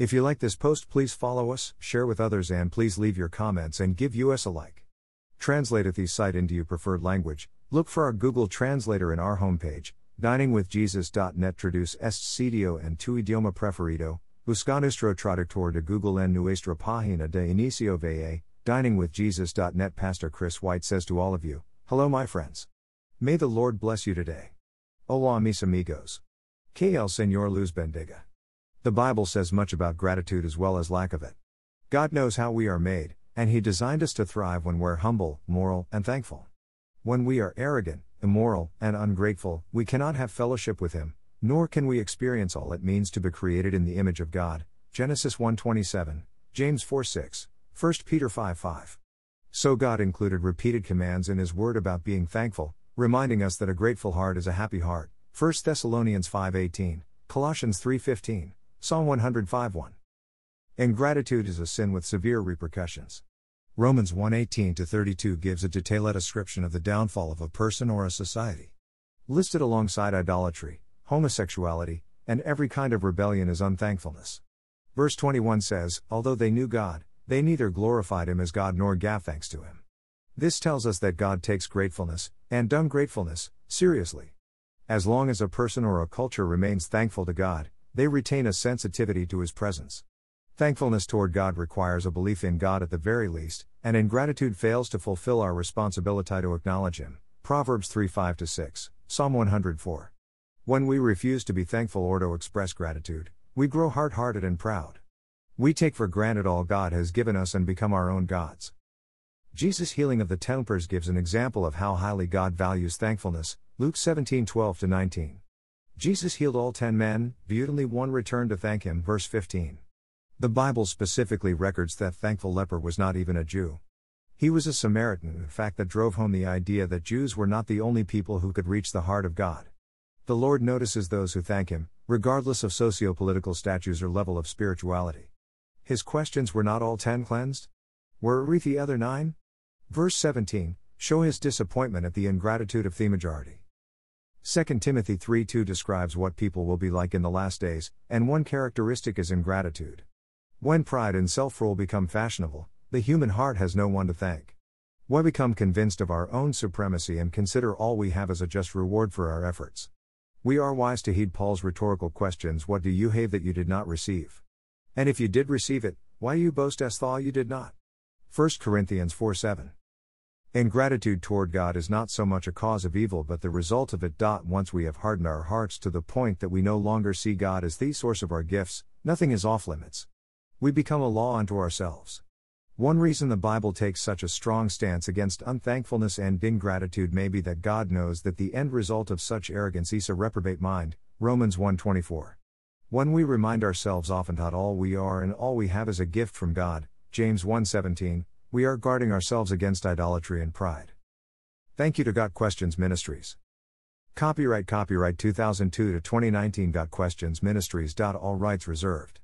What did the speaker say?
If you like this post, please follow us, share with others, and please leave your comments and give us a like. Translate the site into your preferred language. Look for our Google Translator in our homepage, diningwithjesus.net traduce est sitio en tu idioma preferido, busca nuestro traductor de Google en nuestra página de inicio va, diningwithjesus.net Pastor Chris White says to all of you, Hello my friends. May the Lord bless you today. Hola mis amigos. Que el Señor luz bendiga. The Bible says much about gratitude as well as lack of it. God knows how we are made, and He designed us to thrive when we're humble, moral, and thankful. When we are arrogant, immoral, and ungrateful, we cannot have fellowship with Him, nor can we experience all it means to be created in the image of God. Genesis 1:27, James 4:6, 1 Peter 5:5. So God included repeated commands in His Word about being thankful, reminding us that a grateful heart is a happy heart. 1 Thessalonians 5:18, Colossians 3:15. Psalm 105 1. Ingratitude is a sin with severe repercussions. Romans 1:18 32 gives a detailed description of the downfall of a person or a society. Listed alongside idolatry, homosexuality, and every kind of rebellion is unthankfulness. Verse 21 says, Although they knew God, they neither glorified him as God nor gave thanks to him. This tells us that God takes gratefulness, and ungratefulness, seriously. As long as a person or a culture remains thankful to God, they retain a sensitivity to His presence. Thankfulness toward God requires a belief in God at the very least, and ingratitude fails to fulfill our responsibility to acknowledge Him. Proverbs 3 5 6, Psalm 104. When we refuse to be thankful or to express gratitude, we grow hard hearted and proud. We take for granted all God has given us and become our own gods. Jesus' healing of the tempers gives an example of how highly God values thankfulness, Luke 17 12 19. Jesus healed all ten men, but only one returned to thank him. Verse 15. The Bible specifically records that thankful leper was not even a Jew. He was a Samaritan, a fact that drove home the idea that Jews were not the only people who could reach the heart of God. The Lord notices those who thank Him, regardless of socio political statues or level of spirituality. His questions were not all ten cleansed? Were the other nine? Verse 17 show his disappointment at the ingratitude of the majority. 2 Timothy 3 2 describes what people will be like in the last days, and one characteristic is ingratitude. When pride and self rule become fashionable, the human heart has no one to thank. We become convinced of our own supremacy and consider all we have as a just reward for our efforts. We are wise to heed Paul's rhetorical questions What do you have that you did not receive? And if you did receive it, why do you boast as though you did not? 1 Corinthians 4 7. Ingratitude toward God is not so much a cause of evil but the result of it. Once we have hardened our hearts to the point that we no longer see God as the source of our gifts, nothing is off limits. We become a law unto ourselves. One reason the Bible takes such a strong stance against unthankfulness and ingratitude may be that God knows that the end result of such arrogance is a reprobate mind. Romans 1:24. When we remind ourselves often that all we are and all we have is a gift from God, James 1:17, we are guarding ourselves against idolatry and pride. Thank you to Got Questions Ministries. Copyright Copyright 2002 to 2019 Got Questions Ministries. All rights reserved.